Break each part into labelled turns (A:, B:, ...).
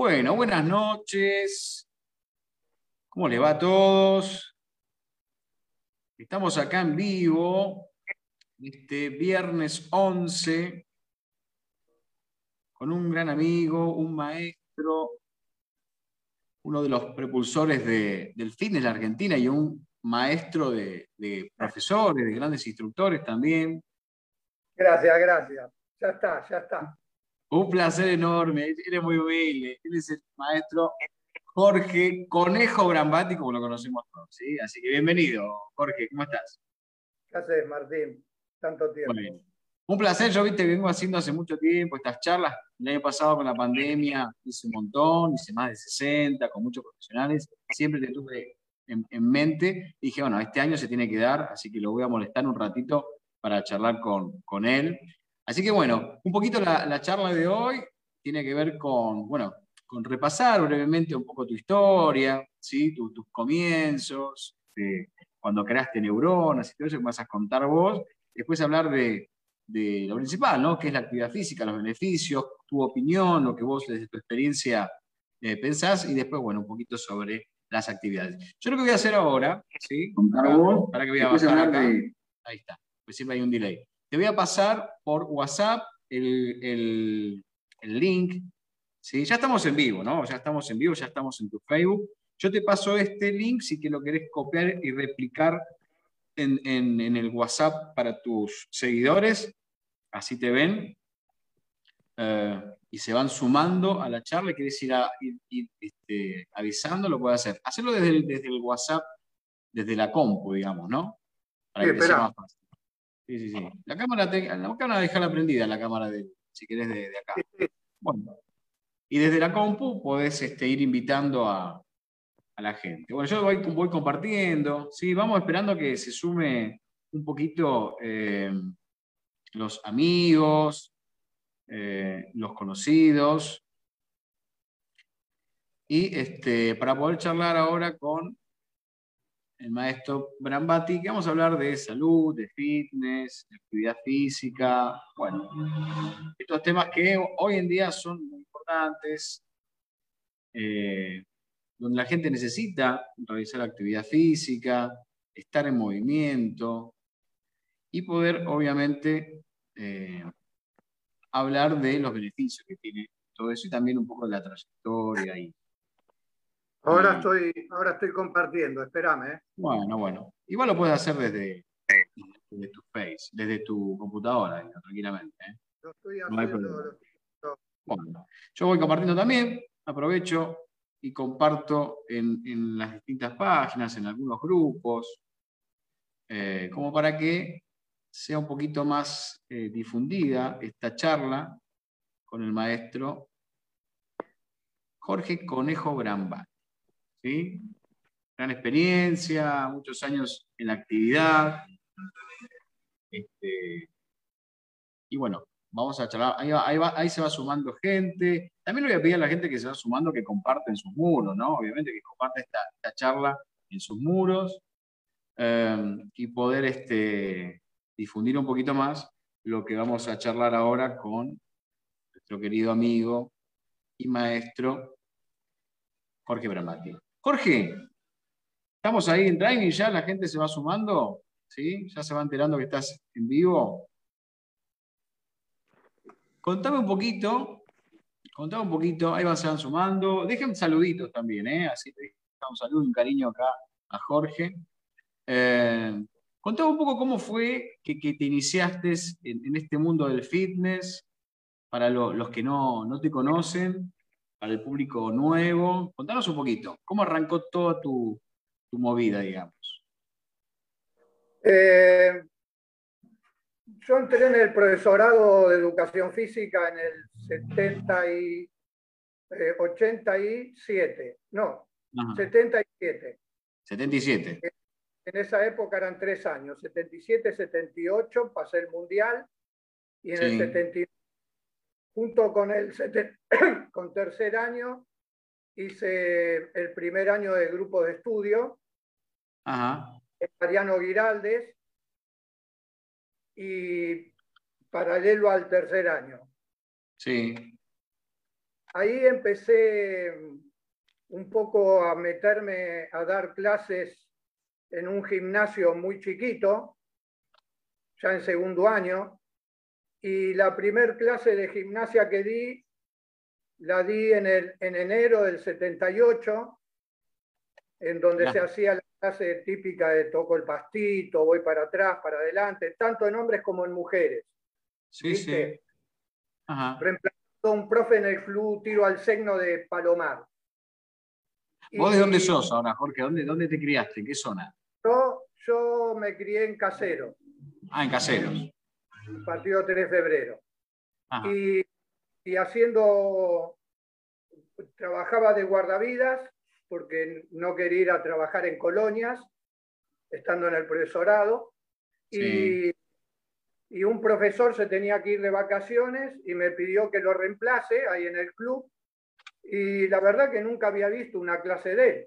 A: Bueno, buenas noches. ¿Cómo le va a todos? Estamos acá en vivo, este viernes 11, con un gran amigo, un maestro, uno de los propulsores del fitness de Argentina y un maestro de, de profesores, de grandes instructores también.
B: Gracias, gracias. Ya está, ya está.
A: Un placer enorme, él es muy humilde, él es el maestro Jorge Conejo Brambati, como lo conocemos todos, ¿sí? Así que bienvenido, Jorge, ¿cómo estás?
B: ¿Qué haces, Martín? Tanto tiempo.
A: Un placer, yo viste, vengo haciendo hace mucho tiempo estas charlas, el año pasado con la pandemia hice un montón, hice más de 60, con muchos profesionales, siempre te tuve en, mente, y dije, bueno, este año se tiene que dar, así que lo voy a molestar un ratito para charlar con, con él. Así que bueno, un poquito la, charla de hoy tiene que ver con, bueno, con repasar brevemente un poco tu historia, ¿sí? tus comienzos, cuando creaste neuronas y todo eso que vas a contar vos. Después hablar de, lo principal, ¿no? que es la actividad física, los beneficios, tu opinión, lo que vos desde tu experiencia eh, pensás, y después, bueno, un poquito sobre las actividades. Yo lo que voy a hacer ahora, ¿sí? Contar vos, para que voy a bajar acá. Ahí está, pues siempre hay un delay. Te voy a pasar por WhatsApp el, link. ¿sí? Ya estamos en vivo, ¿no? Ya estamos en vivo, ya estamos en tu Facebook. Yo te paso este link si que lo querés copiar y replicar en, el WhatsApp para tus seguidores. Así te ven. Eh, y se van sumando a la charla. Quieres ir, a, este, avisando, lo puedes hacer. Hacerlo desde el, desde el WhatsApp, desde la compu, digamos, ¿no?
B: Para que sea más fácil.
A: Sí, sí, sí. La cámara, te, la cámara dejarla prendida, la cámara de, si querés, de, acá. Bueno. Y desde la compu podés este, ir invitando a, la gente. Bueno, yo voy, voy, compartiendo, ¿sí? Vamos esperando que se sume un poquito eh, los amigos, eh, los conocidos. Y este, para poder charlar ahora con el maestro Brambati, que vamos a hablar de salud, de fitness, de actividad física, bueno, estos temas que hoy en día son muy importantes, eh, donde la gente necesita realizar actividad física, estar en movimiento y poder, obviamente, eh, hablar de los beneficios que tiene todo eso y también un poco de la trayectoria y
B: Ahora estoy, ahora estoy compartiendo, espérame. ¿eh?
A: Bueno, bueno. Igual lo puedes hacer desde, tu Face, desde tu computadora, tranquilamente. ¿eh? estoy haciendo. Bueno, yo voy compartiendo también, aprovecho y comparto en, las distintas páginas, en algunos grupos, eh, como para que sea un poquito más difundida esta charla con el maestro Jorge Conejo Granbat. ¿Sí? Gran experiencia, muchos años en la actividad. Este, y bueno, vamos a charlar. Ahí, se va sumando gente. También le voy a pedir a la gente que se va sumando que comparten sus muros, ¿no? Obviamente que comparte esta, charla en sus muros em, y poder este, difundir un poquito más lo que vamos a charlar ahora con nuestro querido amigo y maestro Jorge Bramati. Jorge, estamos ahí en Driving ya, la gente se va sumando, ¿sí? Ya se va enterando que estás en vivo. Contame un poquito, contame un poquito, ahí se van sumando. Dejen saluditos también, ¿eh? Así te un saludo, un cariño acá a Jorge. Eh, contame un poco cómo fue que, te iniciaste en, este mundo del fitness, para los que no, no te conocen, para el público nuevo. Contanos un poquito, ¿cómo arrancó toda tu, movida, digamos?
B: Eh, yo entré en el profesorado de educación física en el 70 y, 87, eh, no, 77.
A: 77.
B: En esa época eran tres años, 77, 78, pasé el mundial y en el 79 junto con el con tercer año hice el primer año de grupo de estudio, Ajá. Mariano Giraldes, y paralelo al tercer año.
A: Sí.
B: ahí empecé un poco a meterme a dar clases en un gimnasio muy chiquito, ya en segundo año, y la primer clase de gimnasia que di, la di en, el, en enero del 78, en donde se hacía la clase típica de toco el pastito, voy para atrás, para adelante, tanto en hombres como en mujeres.
A: Sí, sí.
B: Reemplazando un profe en el club tiro al signo de Palomar.
A: ¿Vos de dónde sos ahora, Jorge? ¿Dónde, dónde te criaste? ¿En qué zona?
B: Yo, yo me crié en Casero.
A: Ah, en Caseros.
B: Partido 3 de febrero. Y, y haciendo, trabajaba de guardavidas porque no quería ir a trabajar en colonias, estando en el profesorado. Y, y, un profesor se tenía que ir de vacaciones y me pidió que lo reemplace ahí en el club. Y la verdad que nunca había visto una clase de él.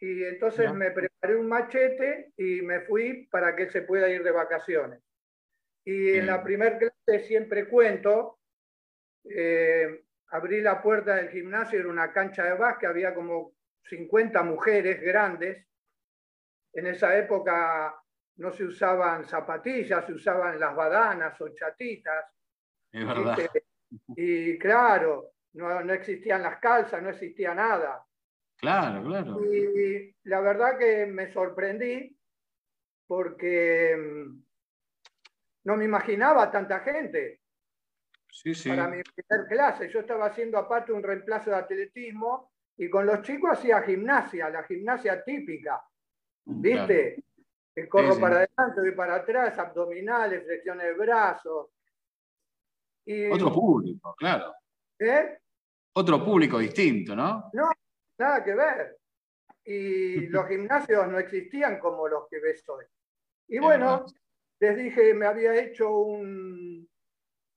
B: Y entonces me preparé un machete y me fui para que él se pueda ir de vacaciones. Y en la primera clase siempre cuento, eh, abrí la puerta del gimnasio, era una cancha de básquet, había como 50 mujeres grandes. En esa época no se usaban zapatillas, se usaban las badanas o chatitas.
A: Es verdad.
B: Y, claro, no, no, existían las calzas, no existía nada.
A: Claro, claro.
B: Y la verdad que me sorprendí porque mm, no me imaginaba tanta gente.
A: Sí, sí.
B: Para mi primer clase, yo estaba haciendo aparte un reemplazo de atletismo y con los chicos hacía gimnasia, la gimnasia típica. ¿Viste? Que corro para adelante, y para atrás, abdominales, flexiones de brazos.
A: Otro público, claro.
B: ¿Eh?
A: Otro público distinto, ¿no?
B: No, nada que ver. Y los gimnasios no existían como los que ves hoy. Y bueno, les dije, me había hecho un,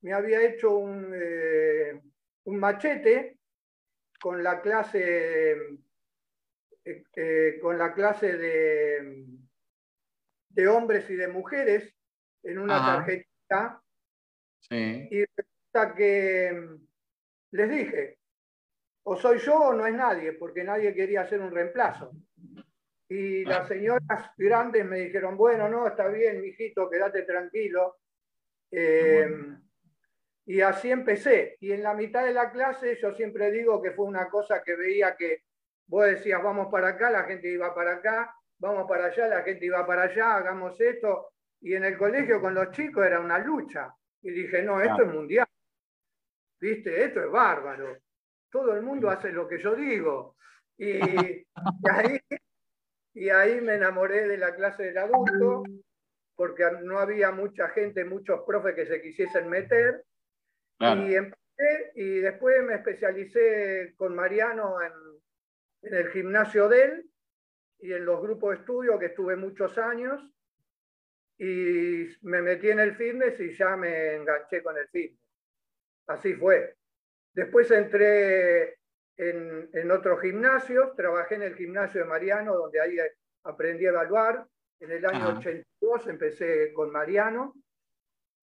B: me había hecho un, eh, un machete con la clase, eh, eh, con la clase de, de hombres y de mujeres en una tarjetita. Y resulta que les dije, o soy yo o no es nadie, porque nadie quería hacer un reemplazo. Y las señoras grandes me dijeron, bueno, no, está bien, mijito, quédate tranquilo. Eh, y así empecé. Y en la mitad de la clase yo siempre digo que fue una cosa que veía que vos decías, vamos para acá, la gente iba para acá, vamos para allá, la gente iba para allá, hagamos esto. Y en el colegio con los chicos era una lucha. Y dije, no, esto es mundial. ¿Viste? Esto es bárbaro todo el mundo hace lo que yo digo. Y, ahí, y ahí me enamoré de la clase del adulto, porque no había mucha gente, muchos profes que se quisiesen meter. Y empecé, y después me especialicé con Mariano en, en el gimnasio de él y en los grupos de estudio, que estuve muchos años. Y me metí en el fitness y ya me enganché con el fitness. Así fue. Después entré en, otros gimnasios, trabajé en el gimnasio de Mariano, donde ahí aprendí a evaluar. En el año 82 empecé con Mariano.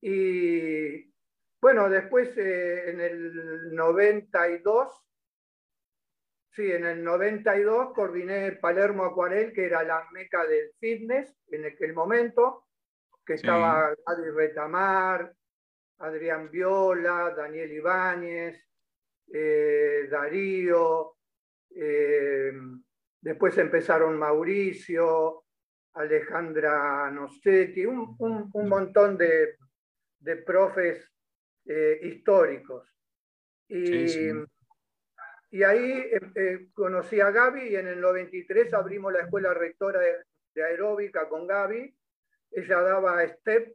B: Y bueno, después eh, en el 92, sí, en el 92 coordiné Palermo Acuarel, que era la meca del fitness en aquel momento, que estaba Adi Retamar, Adrián Viola, Daniel Ibáñez, eh, Darío, eh, después empezaron Mauricio, Alejandra Nocetti, un, montón de, profes eh, históricos. Y, y ahí conocí a Gaby y en el 93 abrimos la escuela rectora de, de aeróbica con Gaby. Ella daba STEP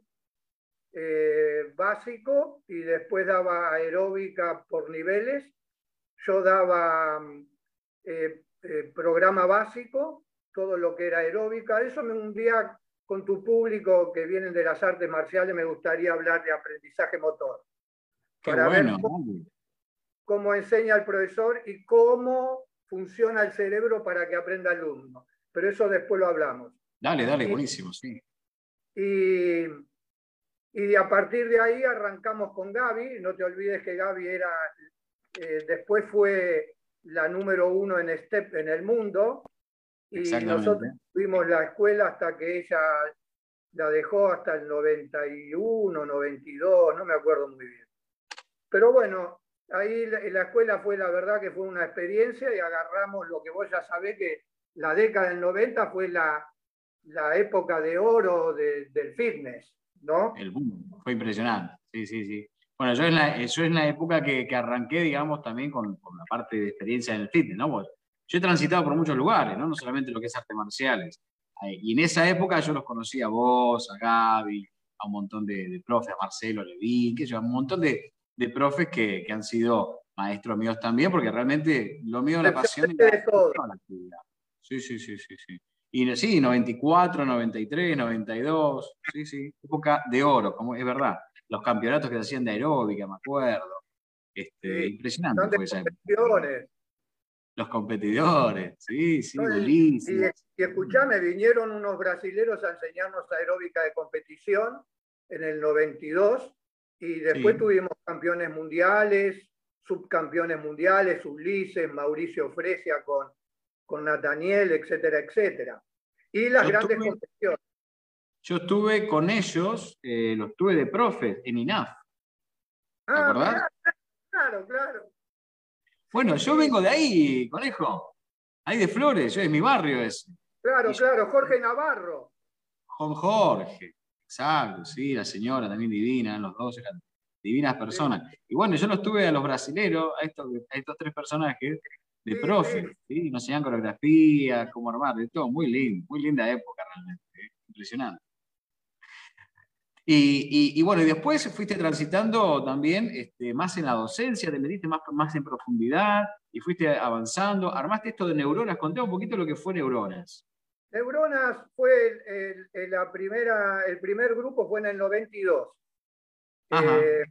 B: eh, básico y después daba aeróbica por niveles. Yo daba eh, eh, programa básico, todo lo que era aeróbica. Eso me, un día con tu público que vienen de las artes marciales me gustaría hablar de aprendizaje motor.
A: para ver
B: cómo, enseña el profesor y cómo funciona el cerebro para que aprenda el alumno. Pero eso después lo hablamos.
A: Dale, dale, buenísimo, sí.
B: Y y a partir de ahí arrancamos con Gaby. No te olvides que Gaby era eh, después fue la número uno en Step en el mundo y nosotros tuvimos la escuela hasta que ella la dejó hasta el 91, 92, no me acuerdo muy bien. Pero bueno, ahí la, escuela fue la verdad que fue una experiencia y agarramos lo que vos ya sabés que la década del 90 fue la, la época de oro del fitness, ¿no?
A: El boom, fue impresionante, sí, sí, sí. Bueno, yo es la, eso es la época que, que arranqué, digamos, también con, con, la parte de experiencia en el fitness, ¿no? yo he transitado por muchos lugares, ¿no? No solamente lo que es artes marciales. Y en esa época yo los conocí a vos, a Gaby, a un montón de, de profes, a Marcelo Levín, que yo, a un montón de, de profes que, que, han sido maestros míos también, porque realmente lo mío, la pasión, la actividad. Sí, sí, sí, sí, sí. Y sí, 94, 93, 92, sí, sí, época de oro, como es verdad. Los campeonatos que se hacían de aeróbica, me acuerdo. Este, impresionante fue esa Los competidores, sí, sí,
B: Y, y escuchame, vinieron unos brasileros a enseñarnos aeróbica de competición en el 92 y después tuvimos campeones mundiales, subcampeones mundiales, Ulises, Mauricio Fresia con con Nathaniel, etcétera, etcétera. Y las grandes.
A: Yo estuve con ellos, eh, los tuve de profe en INAF. ¿Te ah, acordás?
B: Claro, claro.
A: Bueno, yo vengo de ahí, conejo. Ahí de Flores, yo es mi barrio ese.
B: Claro, claro, Jorge Navarro.
A: Con Jorge, exacto, sí, la señora también divina, los dos eran divinas personas. Y bueno, yo los tuve a los brasileros, a estos, a estos tres personajes, de profe, ¿sí? nos enseñan coreografía, cómo armar, de todo, muy lindo, muy linda época realmente, ¿eh? impresionante. Y, bueno, y después fuiste transitando también este, más en la docencia, te metiste más, más en profundidad y fuiste avanzando. Armaste esto de neuronas, conté un poquito lo que fue neuronas.
B: Neuronas fue el, la primera, el primer grupo fue en el 92. Eh,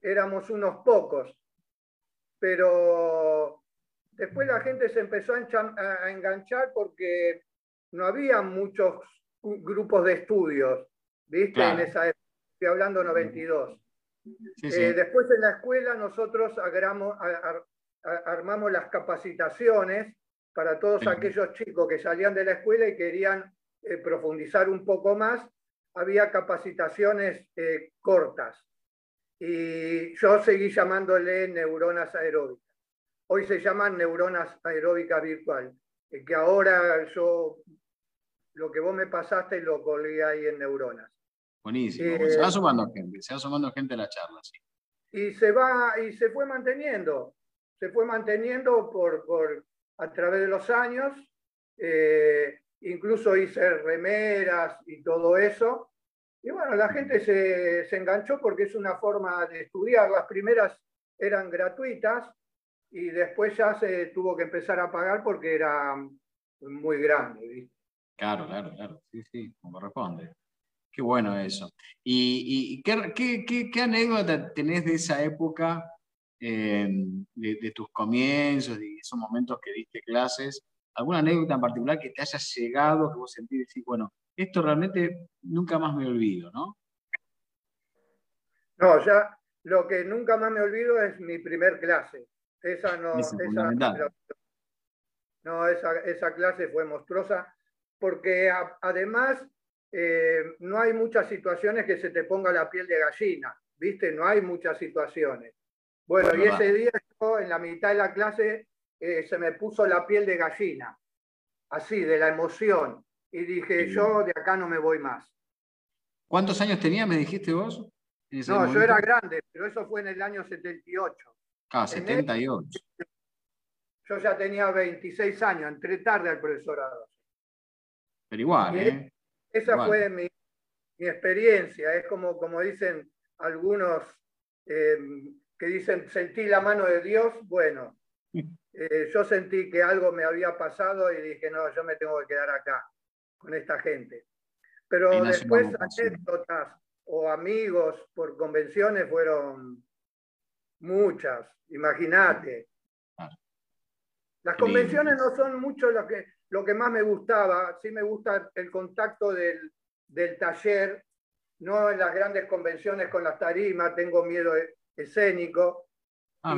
B: éramos unos pocos, pero Después la gente se empezó a, enganchar porque no había muchos grupos de estudios, ¿viste? En esa época, estoy hablando 92. Eh, después en la escuela nosotros armamos las capacitaciones para todos aquellos chicos que salían de la escuela y querían eh, profundizar un poco más. Había capacitaciones eh, cortas. Y yo seguí llamándole neuronas aeróbicas hoy se llaman neuronas aeróbicas virtual, que ahora yo lo que vos me pasaste lo colgué ahí en neuronas.
A: Buenísimo, eh, se va sumando gente, se va sumando gente a la charla, sí.
B: Y se va, y se fue manteniendo, se fue manteniendo por, por a través de los años, eh, incluso hice remeras y todo eso. Y bueno, la gente se, se enganchó porque es una forma de estudiar. Las primeras eran gratuitas, y después ya se tuvo que empezar a pagar porque era muy grande.
A: Claro, claro, claro, sí, sí, como corresponde. Qué bueno eso. ¿Y, qué, anécdota tenés de esa época, eh, de, tus comienzos, de esos momentos que diste clases? ¿Alguna anécdota en particular que te haya llegado, que vos sentís decir, bueno, esto realmente nunca más me olvido, ¿no?
B: No, ya lo que nunca más me olvido es mi primer clase. Esa no, no esa, clase fue monstruosa porque además eh, no hay muchas situaciones que se te ponga la piel de gallina, ¿viste? No hay muchas situaciones. Bueno, y ese día yo en la mitad de la clase eh, se me puso la piel de gallina, así, de la emoción. Y dije, yo de acá no me voy más.
A: ¿Cuántos años tenía, me dijiste vos?
B: No, yo era grande, pero eso fue en el año 78.
A: Ah, 78.
B: Yo ya tenía 26 años, entré tarde al profesorado.
A: Pero igual, ¿eh?
B: Esa fue mi, experiencia. Es como, como dicen algunos eh, que dicen, sentí la mano de Dios. Bueno, eh, yo sentí que algo me había pasado y dije, no, yo me tengo que quedar acá con esta gente. Pero después anécdotas o amigos por convenciones fueron muchas. Imagínate. Las convenciones no son mucho lo que, lo que más me gustaba. Sí me gusta el contacto del, taller, no en las grandes convenciones con las tarimas, tengo miedo escénico. Ah,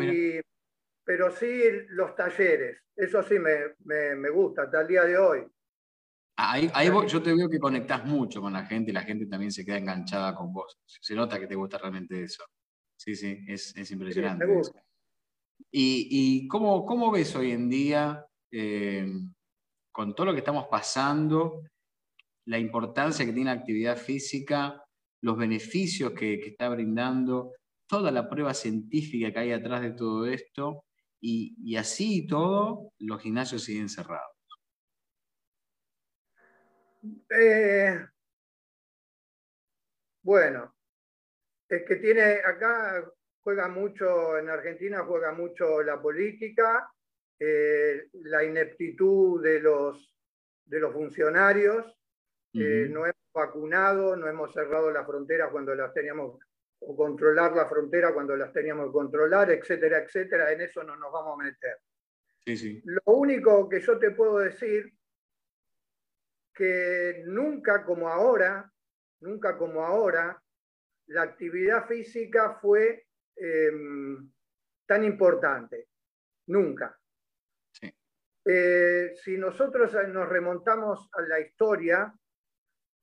B: pero sí los talleres, eso sí me, gusta hasta el día de hoy.
A: Ahí, yo te veo que conectás mucho con la gente y la gente también se queda enganchada con vos. Se nota que te gusta realmente eso. Sí, sí, es, impresionante. ¿Y, cómo, cómo, ves hoy en día, eh, con todo lo que estamos pasando, la importancia que tiene la actividad física, los beneficios que, está brindando, toda la prueba científica que hay atrás de todo esto, y, así y todo, los gimnasios siguen cerrados.
B: Eh, bueno, es que tiene acá juega mucho, en Argentina juega mucho la política, eh, la ineptitud de los, de los funcionarios, eh, no hemos vacunado, no hemos cerrado las fronteras cuando las teníamos, o controlar la frontera cuando las teníamos que controlar, etcétera, etcétera, en eso no nos vamos a meter. Lo único que yo te puedo decir, que nunca como ahora, nunca como ahora, la actividad física fue em, tan importante. Nunca. Eh, si nosotros nos remontamos a la historia,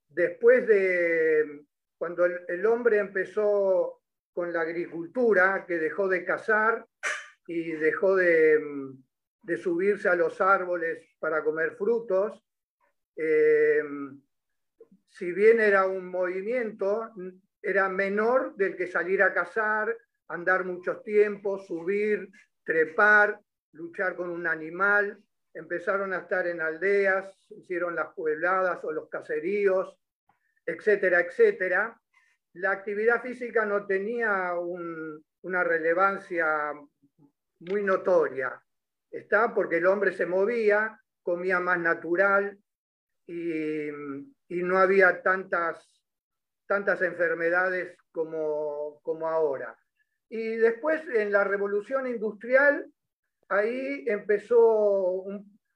B: después de cuando el, hombre empezó con la agricultura, que dejó de cazar y dejó de, subirse a los árboles para comer frutos, eh, si bien era un movimiento, era menor del que salir a cazar, andar muchos tiempos, subir, trepar, luchar con un animal. Empezaron a estar en aldeas, hicieron las puebladas o los caseríos, etcétera, etcétera, la actividad física no tenía una relevancia muy notoria. Está porque el hombre se movía, comía más natural y, no había tantas, tantas enfermedades como, como ahora. Y después en la revolución industrial, ahí empezó,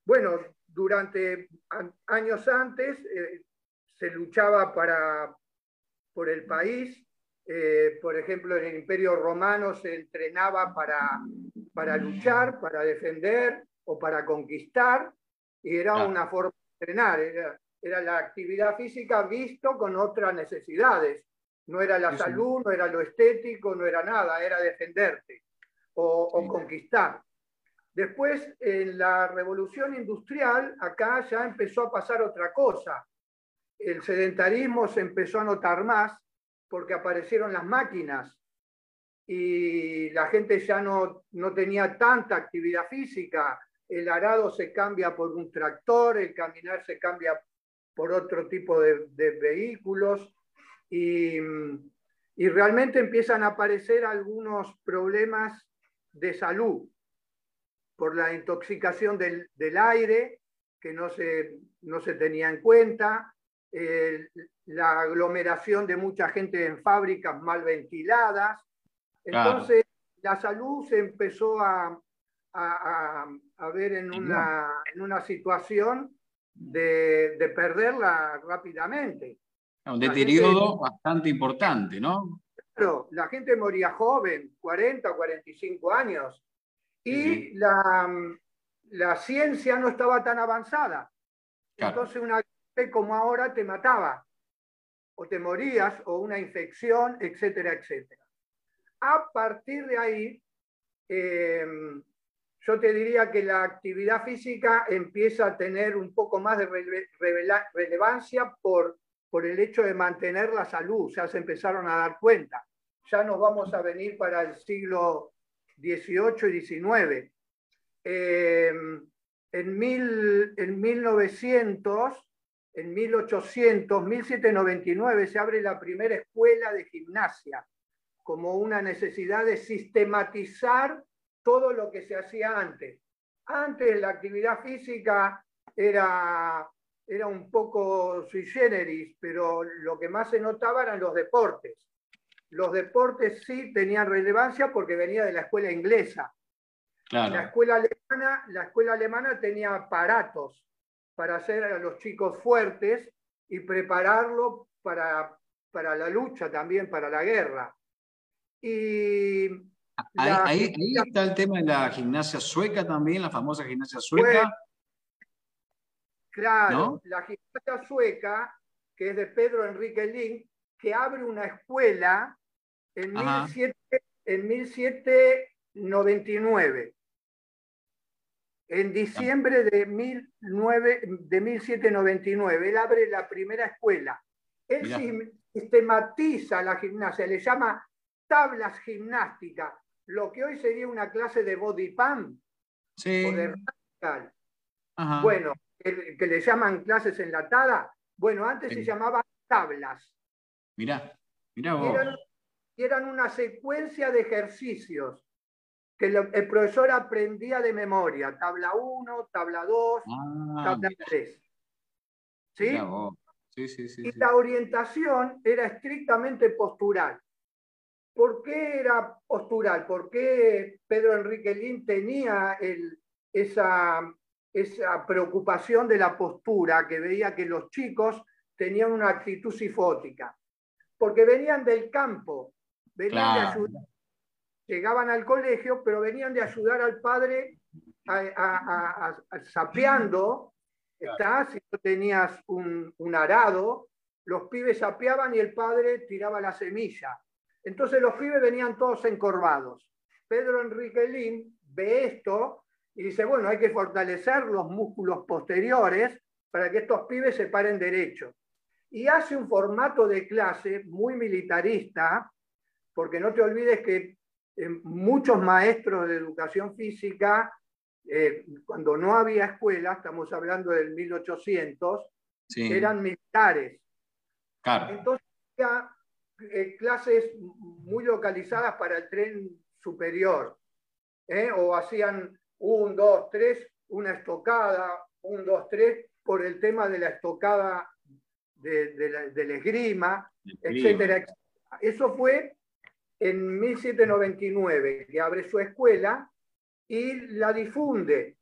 B: bueno, durante años antes, eh, se luchaba para, por el país. Eh, por ejemplo, en el Imperio Romano se entrenaba para, para luchar, para defender o para conquistar, y era una forma de entrenar, era, era, la actividad física visto con otras necesidades. No era la salud, no era lo estético, no era nada, era defenderte o, o conquistar. Después, en la revolución industrial, acá ya empezó a pasar otra cosa el sedentarismo se empezó a notar más porque aparecieron las máquinas y la gente ya no, no tenía tanta actividad física. El arado se cambia por un tractor, el caminar se cambia por otro tipo de, vehículos y, realmente empiezan a aparecer algunos problemas de salud por la intoxicación del, aire que no se, no se tenía en cuenta, eh, la aglomeración de mucha gente en fábricas mal ventiladas. Entonces, la salud se empezó a, a, ver en una, en una situación de, de, perderla rápidamente.
A: Un deterioro bastante importante, ¿no?
B: Claro, la gente moría joven, 40, 45 años, y la, la, ciencia no estaba tan avanzada. Entonces, una como ahora te mataba, o te morías, o una infección, etcétera, etcétera. A partir de ahí, em, yo te diría que la actividad física empieza a tener un poco más de relevancia por, por el hecho de mantener la salud, ya se empezaron a dar cuenta. Ya nos vamos a venir para el siglo XVIII y XIX. Em, en, mil, en 1900 en 1800, 1799, se abre la primera escuela de gimnasia como una necesidad de sistematizar todo lo que se hacía antes. Antes la actividad física era, era un poco sui generis, pero lo que más se notaba eran los deportes. Los deportes sí tenían relevancia porque venía de la escuela inglesa. La, escuela alemana, la escuela alemana tenía aparatos para hacer a los chicos fuertes y prepararlo para, para la lucha también, para la guerra. Y
A: ahí, está el tema de la gimnasia sueca también, la famosa gimnasia sueca.
B: claro, la gimnasia sueca, que es de Pedro Enrique Link, que abre una escuela en, 1799. En diciembre de, 19, de 1799, él abre la primera escuela. Él sistematiza la gimnasia, le llama tablas gimnásticas, lo que hoy sería una clase de body pump
A: sí. o de
B: radical. Bueno, que, le llaman clases enlatadas. Bueno, antes se llamaban tablas.
A: Mirá, mirá vos.
B: eran, una secuencia de ejercicios que el profesor aprendía de memoria. Tabla 1, tabla 2, ah, tabla 3. ¿Sí?
A: Sí, sí, sí,
B: y la orientación era estrictamente postural. ¿Por qué era postural? ¿Por qué Pedro Enrique Lin tenía esa, esa preocupación de la postura, que veía que los chicos tenían una actitud sifótica? Porque venían del campo, venían de ayudar, llegaban al colegio, pero venían de ayudar al padre a, sapeando, si tú tenías un, un arado, los pibes sapeaban y el padre tiraba la semilla entonces los pibes venían todos encorvados. Pedro Enrique Lin ve esto y dice, bueno, hay que fortalecer los músculos posteriores para que estos pibes se paren derecho. Y hace un formato de clase muy militarista, porque no te olvides que eh, muchos maestros de educación física, eh, cuando no había escuela, estamos hablando del 1800, eran militares. Entonces ya eh, clases muy localizadas para el tren superior, ¿eh? o hacían un, dos, tres, una estocada, un, dos, tres, por el tema de la estocada de, de del esgrima, etcétera, Eso fue en 1799, que abre su escuela y la difunde.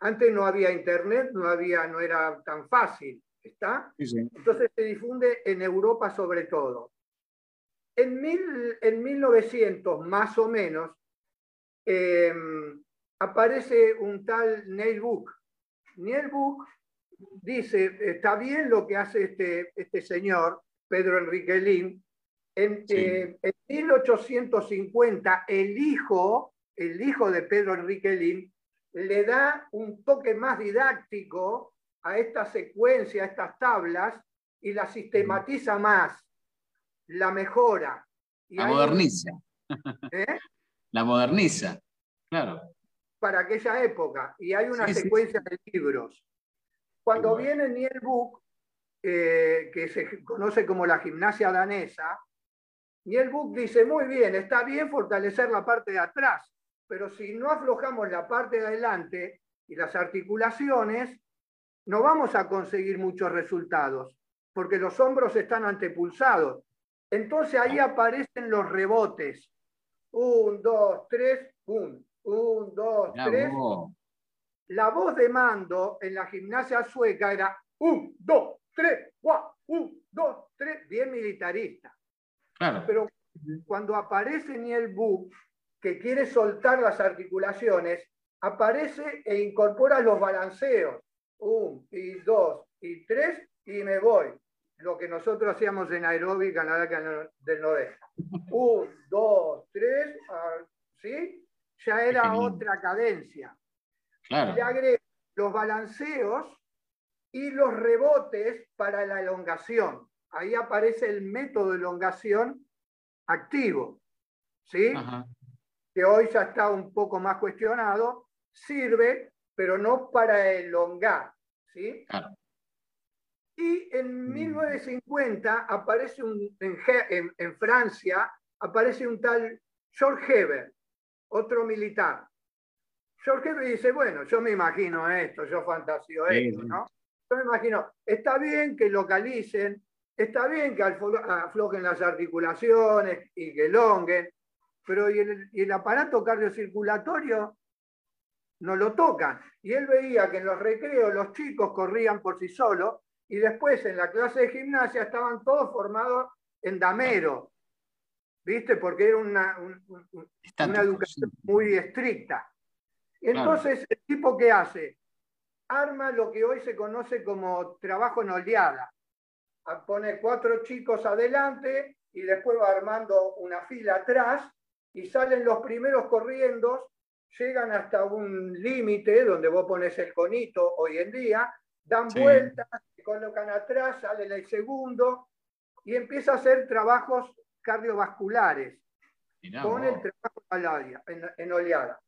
B: Antes no había internet, no, había, no era tan fácil, ¿está? Entonces se difunde en Europa sobre todo. En, en 1900, más o menos, em, aparece un tal Neil Book. Neil Book dice, está bien lo que hace este, este señor, Pedro Enrique Lin. En, 1850, eh, el hijo, el hijo de Pedro Enrique Lin, le da un toque más didáctico a esta secuencia, a estas tablas, y la sistematiza más la mejora.
A: la moderniza. ¿Eh? La moderniza, claro.
B: Para aquella época. Y hay una secuencia de libros. Cuando viene Niel Book, eh, que se conoce como la gimnasia danesa, Niel Book dice, muy bien, está bien fortalecer la parte de atrás, pero si no aflojamos la parte de adelante y las articulaciones, no vamos a conseguir muchos resultados, porque los hombros están antepulsados. Entonces ahí aparecen los rebotes. Un, dos, tres, un. Un, dos, tres. La voz de mando en la gimnasia sueca era un, dos, tres, cuatro, un, dos, tres, bien militarista. Pero cuando aparece Niel Bu, que quiere soltar las articulaciones, aparece e incorpora los balanceos. Un, y dos, y tres, y me voy lo que nosotros hacíamos en la década del 90. Un, dos, tres, ¿sí? Ya era otra cadencia.
A: Claro.
B: Le agrego los balanceos y los rebotes para la elongación. Ahí aparece el método de elongación activo, ¿sí? Que hoy ya está un poco más cuestionado. Sirve, pero no para elongar, ¿sí?
A: Claro.
B: Y en 1950 mm. aparece un, en, Francia, aparece un tal George Heber, otro militar. George Heber dice, bueno, yo me imagino esto, yo fantasio esto, ¿no? Yo me imagino, está bien que localicen, está bien que aflojen las articulaciones y que elonguen, pero ¿y el, y el aparato cardiocirculatorio? no lo tocan. Y él veía que en los recreos los chicos corrían por sí solos y después en la clase de gimnasia estaban todos formados en damero. ¿viste? Porque era una, una educación muy estricta. Entonces, el tipo que hace, arma lo que hoy se conoce como trabajo en oleada. Pone cuatro chicos adelante y después va armando una fila atrás y salen los primeros corriendo, llegan hasta un límite donde vos pones el conito hoy en día, dan vueltas, colocan atrás, sale el segundo y empieza a hacer trabajos cardiovasculares con el trabajo en oleada.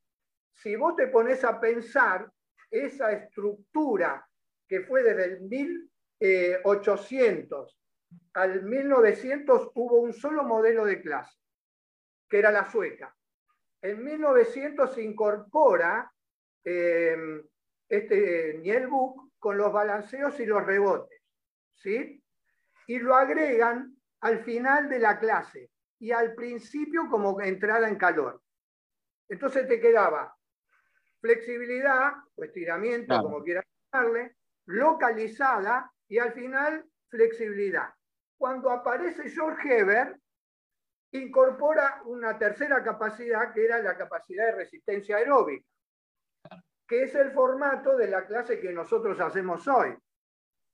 B: Si vos te pones a pensar, esa estructura que fue desde el 1800 al 1900 hubo un solo modelo de clase, que era la sueca. En 1900 se incorpora eh, este Nielbook con los balanceos y los rebotes, ¿sí? Y lo agregan al final de la clase y al principio como entrada en calor. Entonces te quedaba flexibilidad o estiramiento, como quieras llamarle, localizada y al final flexibilidad. Cuando aparece George Heber, incorpora una tercera capacidad que era la capacidad de resistencia aeróbica, que es el formato de la clase que nosotros hacemos hoy.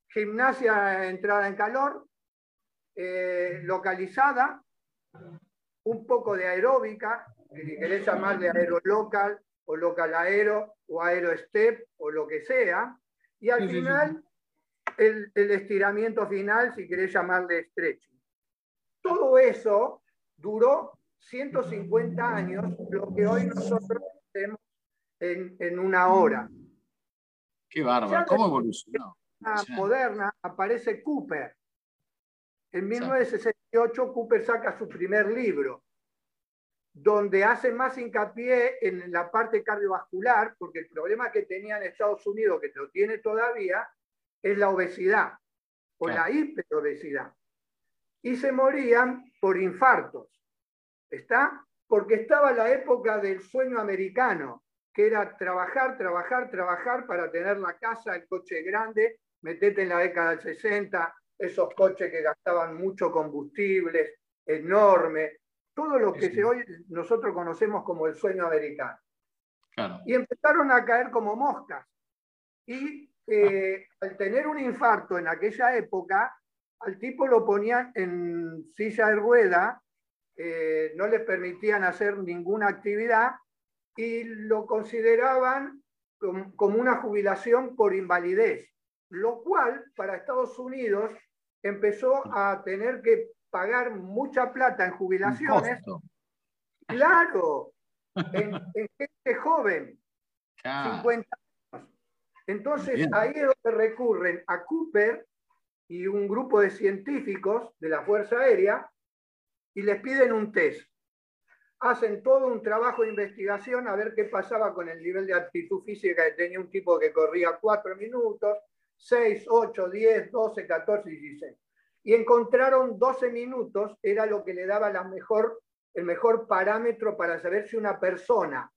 B: Gimnasia entrada en calor, eh, localizada, un poco de aeróbica, si querés llamarle aerolocal o local aero o aero step o lo que sea, y al final el, estiramiento final, si querés llamarle stretching. Todo eso duró 150 años, lo que hoy nosotros hacemos en, una hora.
A: Qué bárbaro, ¿cómo evolucionó?
B: moderna aparece Cooper. En 1968 Cooper saca su primer libro, donde hace más hincapié en la parte cardiovascular, porque el problema que tenía en Estados Unidos, que lo tiene todavía, es la obesidad o la hiperobesidad. Y se morían por infartos. ¿Está? Porque estaba la época del sueño americano, que era trabajar, trabajar, trabajar para tener la casa, el coche grande, metete en la década del 60, esos coches que gastaban mucho combustible, enorme, todo lo que hoy nosotros conocemos como el sueño americano. Y empezaron a caer como moscas. Y eh, al tener un infarto en aquella época, al tipo lo ponían en silla de rueda, eh, no le permitían hacer ninguna actividad y lo consideraban como una jubilación por invalidez, lo cual para Estados Unidos empezó a tener que pagar mucha plata en jubilaciones. Claro, en, gente joven, 50 entonces, ahí es donde recurren a Cooper y un grupo de científicos de la Fuerza Aérea y les piden un test. Hacen todo un trabajo de investigación a ver qué pasaba con el nivel de aptitud física que tenía un tipo que corría 4 minutos, 6, 8, 10, 12, 14, 16. Y encontraron 12 minutos, era lo que le daba la mejor, el mejor parámetro para saber si una persona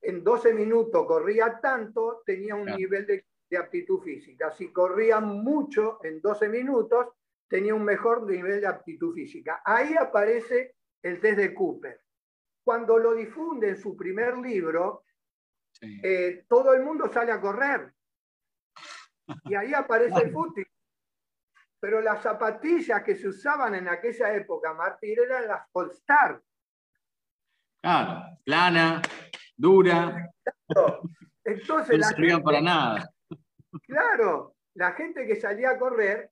B: en 12 minutos corría tanto, tenía un nivel de, aptitud física. Si corría mucho en 12 minutos, tenía un mejor nivel de aptitud física. Ahí aparece el test de Cooper. Cuando lo difunde en su primer libro, eh, todo el mundo sale a correr. Y ahí aparece el fútbol. Pero las zapatillas que se usaban en aquella época, Martín, eran las All-Star.
A: Claro, plana, dura.
B: Entonces,
A: no servían para nada.
B: Claro, la gente que salía a correr.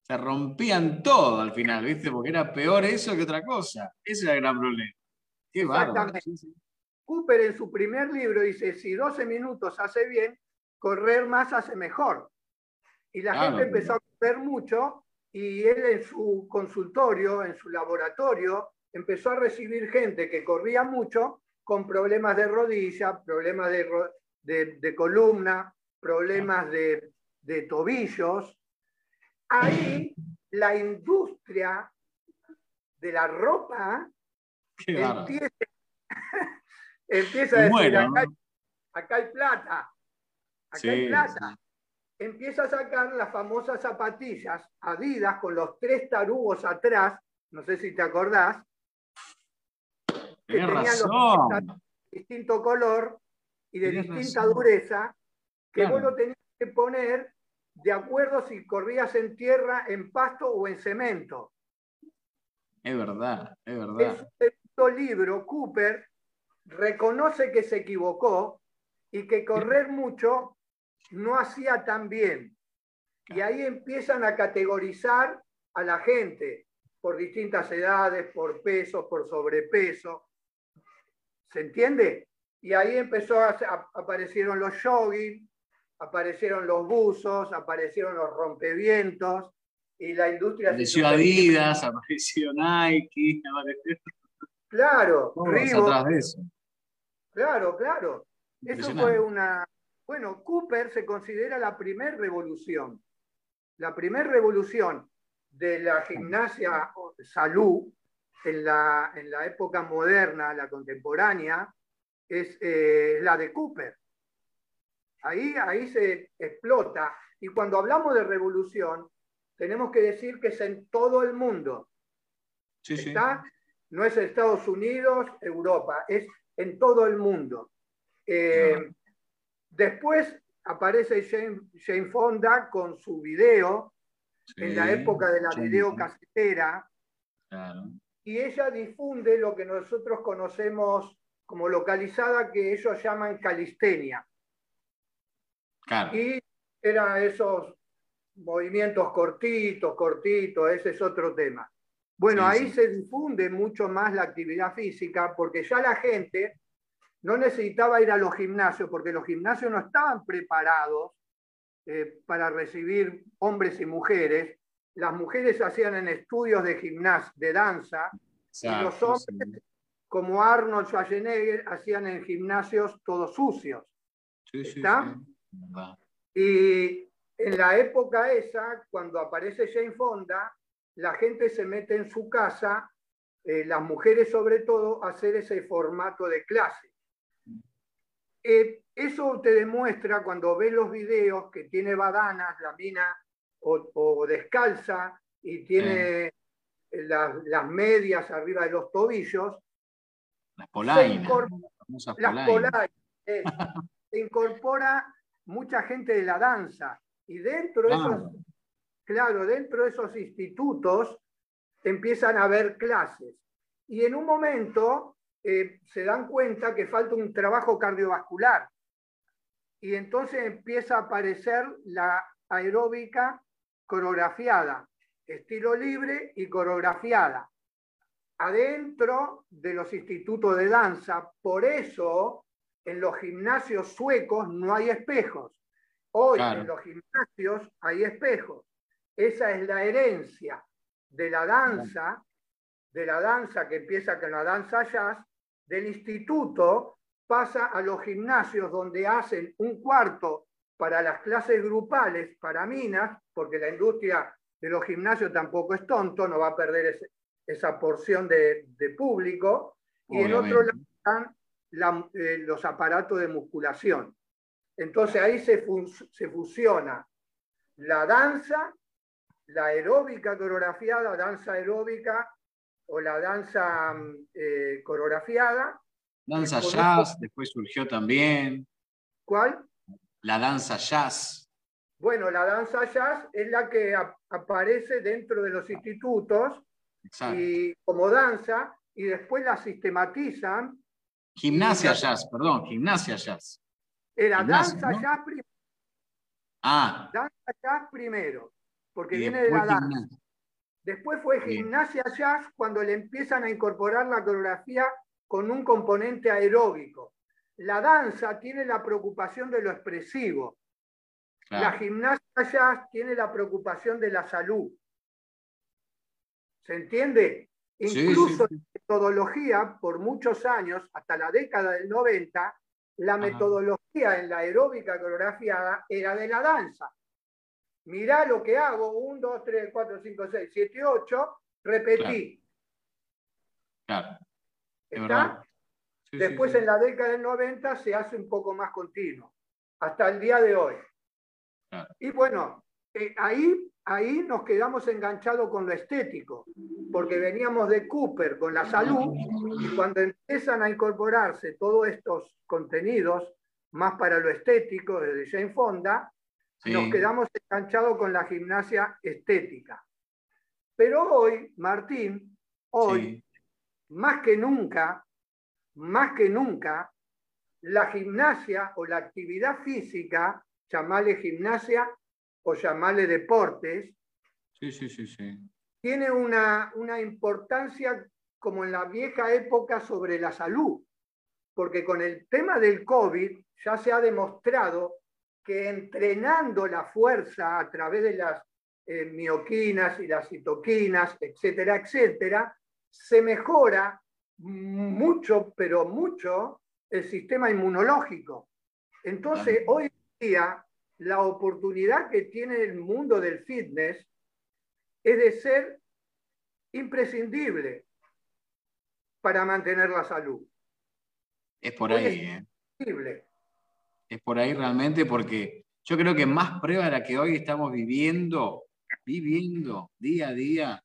A: Se rompían todo al final, ¿viste? Porque era peor eso que otra cosa. Ese era el gran problema. Qué Exactamente.
B: Cooper en su primer libro dice: si 12 minutos hace bien, correr más hace mejor. Y la gente empezó a correr mucho y él en su consultorio, en su laboratorio, empezó a recibir gente que corría mucho con problemas de rodilla, problemas de, columna, problemas de, tobillos. Ahí la industria de la ropa empieza, a decir, acá, hay plata, acá hay plata. Empieza a sacar las famosas zapatillas Adidas con los tres tarugos atrás, no sé si te acordás, que tenían los distinto color y de distinta dureza, que vos lo tenías que poner de acuerdo si corrías en tierra, en pasto o en cemento.
A: Es verdad, es verdad.
B: Libro, Cooper reconoce que se equivocó y que correr mucho no hacía tan bien. Y ahí empiezan a categorizar a la gente por distintas edades, por peso, por sobrepeso. ¿Se entiende? Y ahí empezó a, aparecieron los jogging, aparecieron los buzos, aparecieron los rompevientos y la industria...
A: Apareció Adidas, apareció Nike, apareció...
B: Claro, Claro, claro. Eso fue una... Bueno, Cooper se considera la primera revolución. La primera revolución de la gimnasia salud en la, en la época moderna, la contemporánea, es eh, la de Cooper. Ahí, ahí se explota. Y cuando hablamos de revolución, tenemos que decir que es en todo el mundo. ¿Está? No es Estados Unidos, Europa, es en todo el mundo. Eh, después aparece Jane, Fonda con su video, en la época de la video casetera, y ella difunde lo que nosotros conocemos como localizada, que ellos llaman calistenia. Y eran esos movimientos cortitos, cortitos, ese es otro tema. Bueno, ahí se difunde mucho más la actividad física porque ya la gente no necesitaba ir a los gimnasios porque los gimnasios no estaban preparados eh, para recibir hombres y mujeres. Las mujeres hacían en estudios de gimnasia, de danza, y los hombres, como Arnold Schwarzenegger, hacían en gimnasios todos sucios. ¿Está? Y en la época esa, cuando aparece Jane Fonda, la gente se mete en su casa, eh, las mujeres sobre todo, a hacer ese formato de clase. Eh, eso te demuestra cuando ves los videos que tiene badanas, la mina o, descalza y tiene las, medias arriba de los tobillos.
A: Las polainas.
B: Las polainas. se incorpora mucha gente de la danza y dentro de claro, dentro de esos institutos empiezan a haber clases. Y en un momento eh, se dan cuenta que falta un trabajo cardiovascular. Y entonces empieza a aparecer la aeróbica coreografiada, estilo libre y coreografiada, adentro de los institutos de danza. Por eso en los gimnasios suecos no hay espejos. Hoy en los gimnasios hay espejos. Esa es la herencia de la danza, de la danza que empieza con la danza jazz, del instituto pasa a los gimnasios donde hacen un cuarto para las clases grupales, para minas, porque la industria de los gimnasios tampoco es tonto, no va a perder esa porción de, público, y en otro lado están eh, los aparatos de musculación. Entonces ahí se, se fusiona la danza la aeróbica coreografiada, danza aeróbica o la danza eh, coreografiada.
A: Danza jazz, después surgió también.
B: ¿Cuál?
A: La danza jazz.
B: Bueno, la danza jazz es la que aparece dentro de los institutos y como danza y después la sistematizan.
A: Gimnasia jazz, perdón, gimnasia jazz.
B: Era danza jazz primero.
A: Ah.
B: Danza jazz primero porque viene de la danza. Después fue gimnasia jazz cuando le empiezan a incorporar la coreografía con un componente aeróbico. La danza tiene la preocupación de lo expresivo. La gimnasia jazz tiene la preocupación de la salud. ¿Se entiende? Incluso la metodología, por muchos años, hasta la década del 90, la metodología en la aeróbica coreografiada era de la danza mirá lo que hago, 1, 2, 3, 4, 5, 6, 7, 8, repetí.
A: Claro.
B: ¿Está? Después en la década del 90 se hace un poco más continuo, hasta el día de hoy. Y bueno, eh, ahí ahí nos quedamos enganchados con lo estético, porque veníamos de Cooper con la salud y cuando empiezan a incorporarse todos estos contenidos más para lo estético desde Jane Fonda, nos quedamos enganchados con la gimnasia estética. Pero hoy, Martín, hoy, más que nunca, más que nunca, la gimnasia o la actividad física, llamarle gimnasia o llamarle deportes, tiene una, una importancia como en la vieja época sobre la salud, porque con el tema del COVID ya se ha demostrado que entrenando la fuerza a través de las eh, mioquinas y las citoquinas, etcétera, etcétera, se mejora mucho, pero mucho, el sistema inmunológico. Entonces, hoy en día, la oportunidad que tiene el mundo del fitness es de ser imprescindible para mantener la salud.
A: Es por ahí. Es, ¿eh? Es por ahí realmente porque yo creo que más prueba de la que hoy estamos viviendo, viviendo día a día,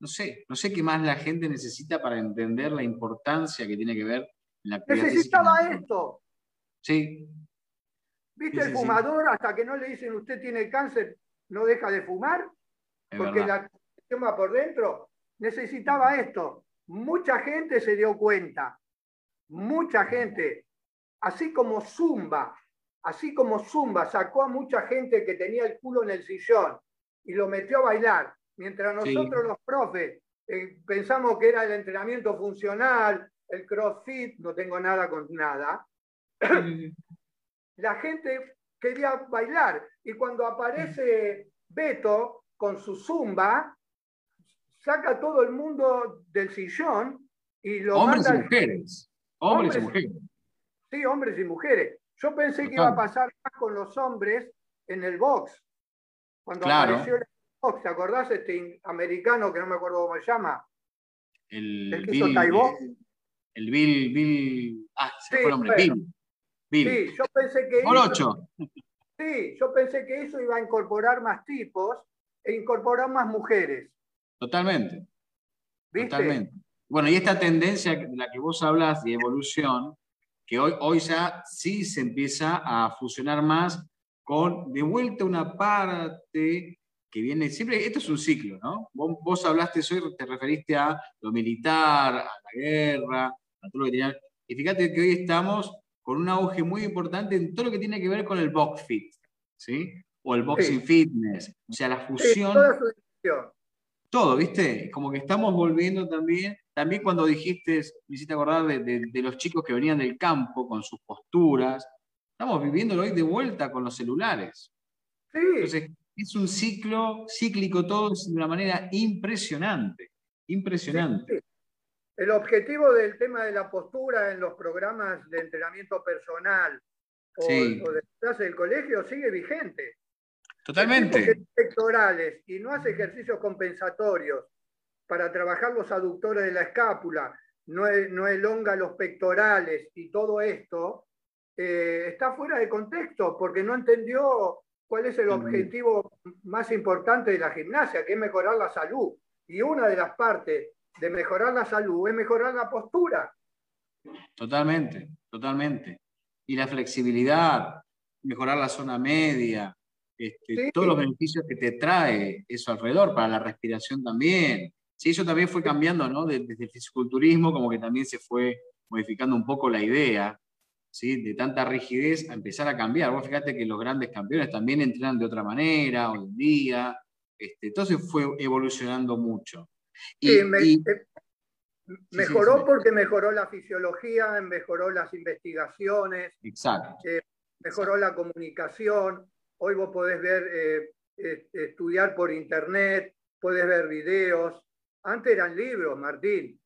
A: no sé, no sé qué más la gente necesita para entender la importancia que tiene que ver en la
B: actividad Necesitaba esto.
A: Sí.
B: ¿Viste el fumador hasta que no le dicen usted tiene cáncer, no deja de fumar? porque la cuestión va por dentro. Necesitaba esto. Mucha gente se dio cuenta. Mucha gente. Así como Zumba, así como Zumba sacó a mucha gente que tenía el culo en el sillón y lo metió a bailar Mientras nosotros los profes eh, pensamos que era el entrenamiento funcional, el crossfit, no tengo nada con nada, la gente quería bailar. Y cuando aparece Beto con su zumba, saca todo el mundo del sillón y lo
A: hombres y mujeres. Hombres, y mujeres.
B: Sí, hombres y mujeres. Yo pensé que iba a pasar más con los hombres en el box. Cuando apareció ¿te acordás este americano que no me acuerdo cómo se llama?
A: El, el que Bill, hizo El Bill, Bill. Ah, se fue el nombre. Bill. Bill.
B: Sí, yo pensé que.
A: Por ocho.
B: Sí, yo pensé que eso iba a incorporar más tipos e incorporar más mujeres.
A: Totalmente. ¿Viste? Totalmente. Bueno, y esta tendencia de la que vos hablas de evolución, que hoy, hoy ya sí se empieza a fusionar más con de vuelta una parte que viene siempre, esto es un ciclo, ¿no? Vos, hablaste hoy, te referiste a lo militar, a la guerra, a todo lo que tenía. Y fíjate que hoy estamos con un auge muy importante en todo lo que tiene que ver con el box fit, ¿sí? O el boxing fitness, o sea, la fusión. Todo, ¿viste? Como que estamos volviendo también, también cuando dijiste, me hiciste acordar de, los chicos que venían del campo con sus posturas, estamos viviéndolo hoy de vuelta con los celulares.
B: Sí
A: es un ciclo cíclico todo de una manera impresionante, impresionante.
B: El objetivo del tema de la postura en los programas de entrenamiento personal o, de clase del colegio sigue vigente.
A: Totalmente.
B: pectorales y no hace ejercicios compensatorios para trabajar los aductores de la escápula, no, no elonga los pectorales y todo esto, eh, está fuera de contexto porque no entendió cuál es el objetivo más importante de la gimnasia, que es mejorar la salud. Y una de las partes de mejorar la salud es mejorar la postura.
A: Totalmente, totalmente. Y la flexibilidad, mejorar la zona media, este, todos los beneficios que te trae eso alrededor, para la respiración también. Sí, eso también fue cambiando, ¿no? Desde el fisiculturismo, como que también se fue modificando un poco la idea de tanta rigidez a empezar a cambiar. Vos fíjate que los grandes campeones también entrenan de otra manera hoy en día. Este, entonces fue evolucionando mucho.
B: Y, eh, mejoró porque mejoró la fisiología, mejoró las investigaciones,
A: Exacto.
B: Eh, mejoró la comunicación. Hoy vos podés ver, eh, estudiar por internet, podés ver videos. Antes eran libros, Martín.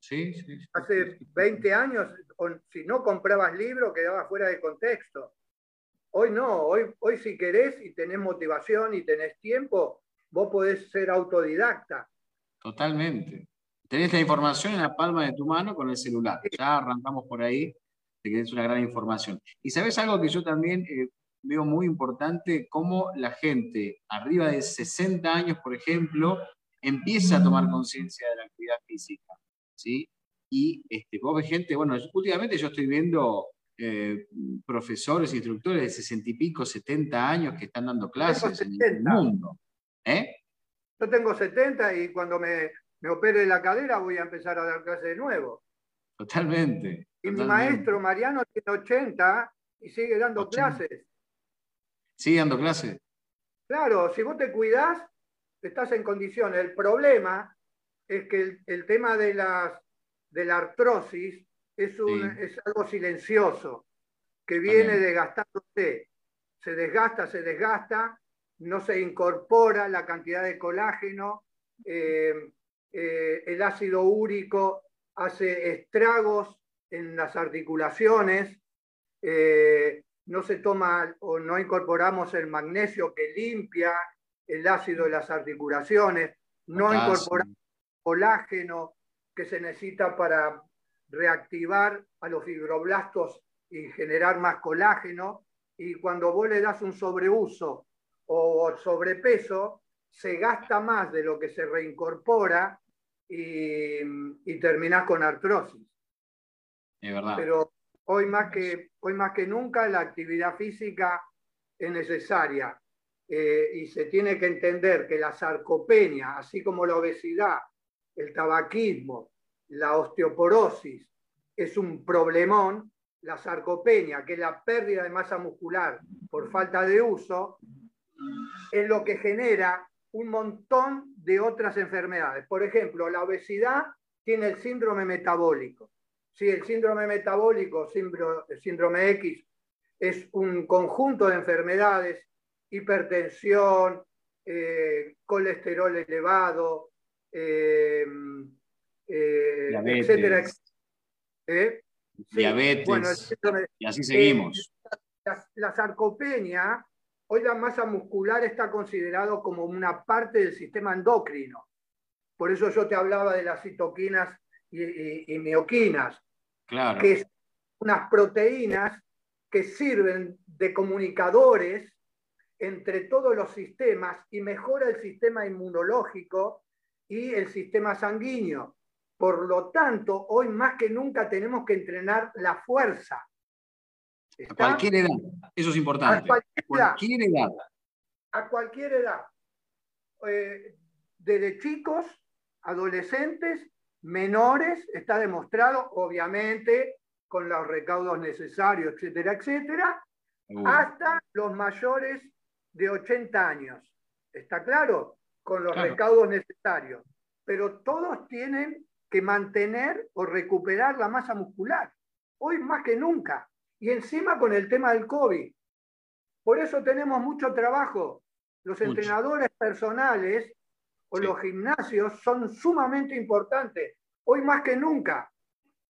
A: Sí, sí,
B: Hace 20 años, si no comprabas libros, quedabas fuera de contexto. Hoy no, hoy, hoy si querés y tenés motivación y tenés tiempo, vos podés ser autodidacta.
A: Totalmente. Tenés la información en la palma de tu mano con el celular. Ya arrancamos por ahí, de que es una gran información. Y sabes algo que yo también, eh, veo muy importante cómo la gente arriba de 60 años, por ejemplo, empieza a tomar conciencia de la actividad física. ¿sí? Y este, vos ves gente, bueno, últimamente yo estoy viendo eh, profesores, instructores de 60 y pico, 70 años que están dando clases en el mundo. ¿Eh?
B: Yo tengo 70 y cuando me, me opere la cadera voy a empezar a dar clases de nuevo.
A: Totalmente.
B: Y mi maestro Mariano tiene 80 y sigue dando clases.
A: Sigue dando clases.
B: Claro, si vos te cuidás, estás en condiciones. El problema es que el, tema de, las, de la artrosis es, un, es algo silencioso, que viene desgastándose. Se desgasta, se desgasta, no se incorpora la cantidad de colágeno, eh, eh, el ácido úrico hace estragos en las articulaciones, eh, no se toma o no incorporamos el magnesio que limpia el ácido de las articulaciones, no incorporamos colágeno que se necesita para reactivar a los fibroblastos y generar más colágeno. Y cuando vos le das un sobreuso o sobrepeso, se gasta más de lo que se reincorpora y, y terminás con artrosis.
A: Es verdad.
B: Pero hoy más, que, hoy más que nunca la actividad física es necesaria. Eh, y se tiene que entender que la sarcopenia, así como la obesidad, el tabaquismo, la osteoporosis, es un problemón, la sarcopenia, que es la pérdida de masa muscular por falta de uso, es lo que genera un montón de otras enfermedades. Por ejemplo, la obesidad tiene el síndrome metabólico. Si el síndrome metabólico, síndrome X, es un conjunto de enfermedades, hipertensión, eh, colesterol elevado, eh,
A: eh, etcétera, Diabetes. y así seguimos.
B: la, sarcopenia Hoy la masa muscular está considerado como una parte del sistema endocrino. Por eso yo te hablaba de las citoquinas y, mioquinas,
A: claro.
B: que son unas proteínas que sirven de comunicadores entre todos los sistemas y mejora el sistema inmunológico y el sistema sanguíneo. Por lo tanto, hoy más que nunca tenemos que entrenar la fuerza
A: a cualquier edad, eso es importante. A cualquier, edad.
B: A cualquier edad. Eh, desde chicos, adolescentes, menores, está demostrado, obviamente, con los recaudos necesarios, etcétera, etcétera, hasta los mayores de 80 años. ¿Está claro? Con los recaudos necesarios. Pero todos tienen que mantener o recuperar la masa muscular. Hoy más que nunca y encima con el tema del COVID. Por eso tenemos mucho trabajo. Los entrenadores personales o los gimnasios son sumamente importantes, hoy más que nunca.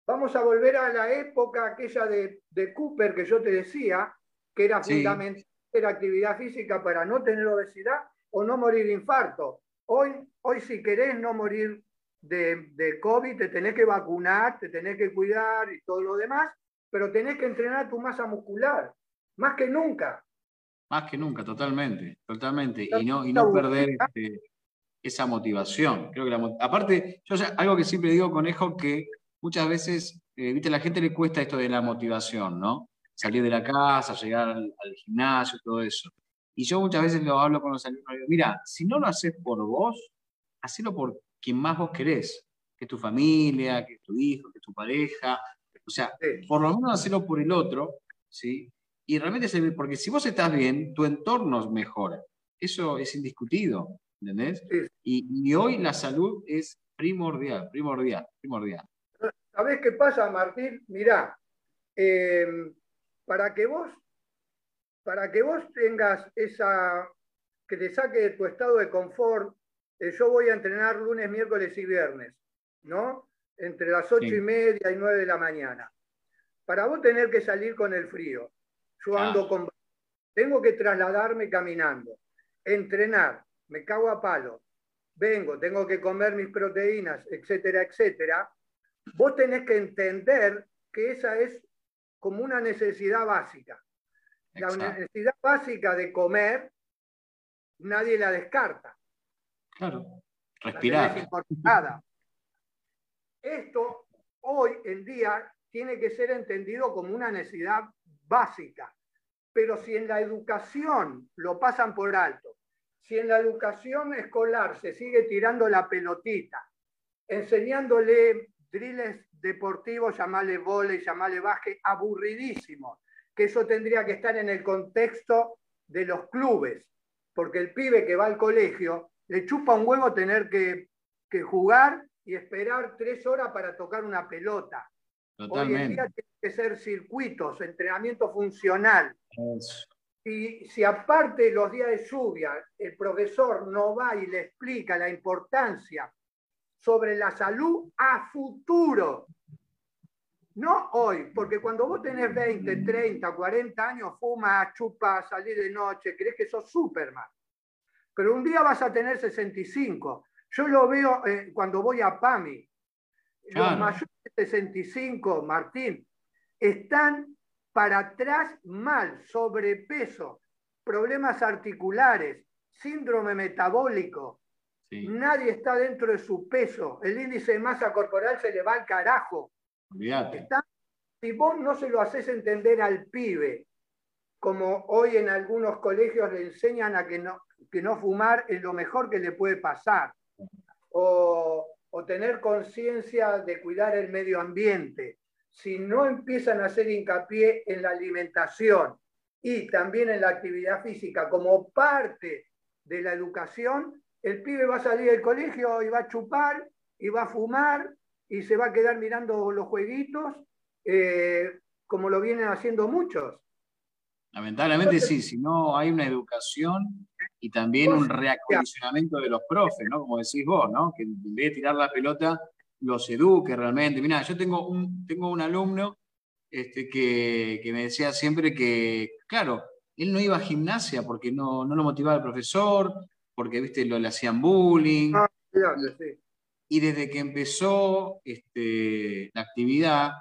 B: Vamos a volver a la época aquella de, Cooper que yo te decía, que era fundamental la actividad física para no tener obesidad o no morir de infarto. Hoy, hoy si querés no morir de, de COVID, te tenés que vacunar, te tenés que cuidar y todo lo demás, pero tenés que entrenar tu masa muscular, más que nunca.
A: Más que nunca, totalmente, totalmente. Y no, y no perder este, esa motivación. Creo que aparte, yo algo que siempre digo, Conejo, que muchas veces, eh, viste, a la gente le cuesta esto de la motivación, ¿no? Salir de la casa, llegar al, gimnasio, todo eso. Y yo muchas veces lo hablo con los alumnos, digo, mira, si no lo haces por vos, hacelo por quien más vos querés, que es tu familia, que es tu hijo, que es tu pareja, o sea, por lo menos hacerlo por el otro, ¿sí? Y realmente, porque si vos estás bien, tu entorno mejora. Eso es indiscutido, ¿entendés? Y, hoy la salud es primordial, primordial, primordial.
B: ¿Sabés qué pasa, Martín? Mirá, em, para que vos para que vos tengas esa, que te saque de tu estado de confort, eh, yo voy a entrenar lunes, miércoles y viernes, ¿no? entre las ocho y media y nueve de la mañana. Para vos tener que salir con el frío, yo ando con... Tengo que trasladarme caminando, entrenar, me cago a palo, vengo, tengo que comer mis proteínas, etcétera, etcétera. Vos tenés que entender que esa es como una necesidad básica. La necesidad básica de comer, nadie la descarta.
A: Claro, respirar.
B: Esto hoy en día tiene que ser entendido como una necesidad básica. Pero si en la educación lo pasan por alto, si en la educación escolar se sigue tirando la pelotita, enseñándole drills deportivos, llamarle vole, llamarle baje, aburridísimos, que eso tendría que estar en el contexto de los clubes, porque el pibe que va al colegio le chupa un huevo tener que, jugar y esperar tres horas para tocar una pelota. Hoy en día tiene que ser circuitos, entrenamiento funcional. Y si aparte los días de lluvia el profesor no va y le explica la importancia sobre la salud a futuro, no hoy, porque cuando vos tenés 20, 30, 40 años, fumas, chupas, salís de noche, crees que sos Superman. Pero un día vas a tener 65. Yo lo veo eh, cuando voy a PAMI. Los mayores de 65, Martín, están para atrás mal, sobrepeso, problemas articulares, síndrome metabólico. Nadie está dentro de su peso. El índice de masa corporal se le va al carajo. si vos no se lo haces entender al pibe, como hoy en algunos colegios le enseñan a que no, que no fumar es lo mejor que le puede pasar, o, o tener conciencia de cuidar el medio ambiente, si no empiezan a hacer hincapié en la alimentación y también en la actividad física como parte de la educación, el pibe va a salir del colegio y va a chupar y va a fumar y se va a quedar mirando los jueguitos eh, como lo vienen haciendo muchos.
A: Lamentablemente sí, si no hay una educación y también un reacondicionamiento de los profes, ¿no? Como decís vos, ¿no? Que en vez de tirar la pelota, los eduque realmente. Mira, yo tengo un, tengo un alumno este, que, me decía siempre que, claro, él no iba a gimnasia porque no, lo motivaba el profesor, porque, viste, lo, le hacían bullying. Ah, y desde que empezó este, la actividad,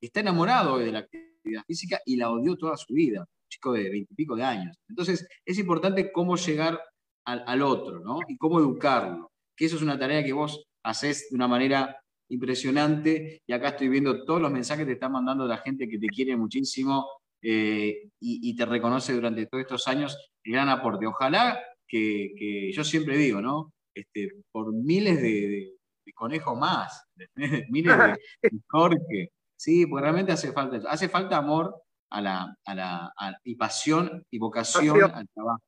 A: está enamorado de la actividad física y la odió toda su vida, un chico de veintipico de años. Entonces, es importante cómo llegar al, al, otro, ¿no? Y cómo educarlo. Que eso es una tarea que vos haces de una manera impresionante. Y acá estoy viendo todos los mensajes que te están mandando la gente que te quiere muchísimo eh, y, te reconoce durante todos estos años el gran aporte. Ojalá que, yo siempre digo, ¿no? Este, por miles de, conejos más, miles de, Jorge. Sí, porque realmente hace falta Hace falta amor a la, a la y pasión y vocación al trabajo,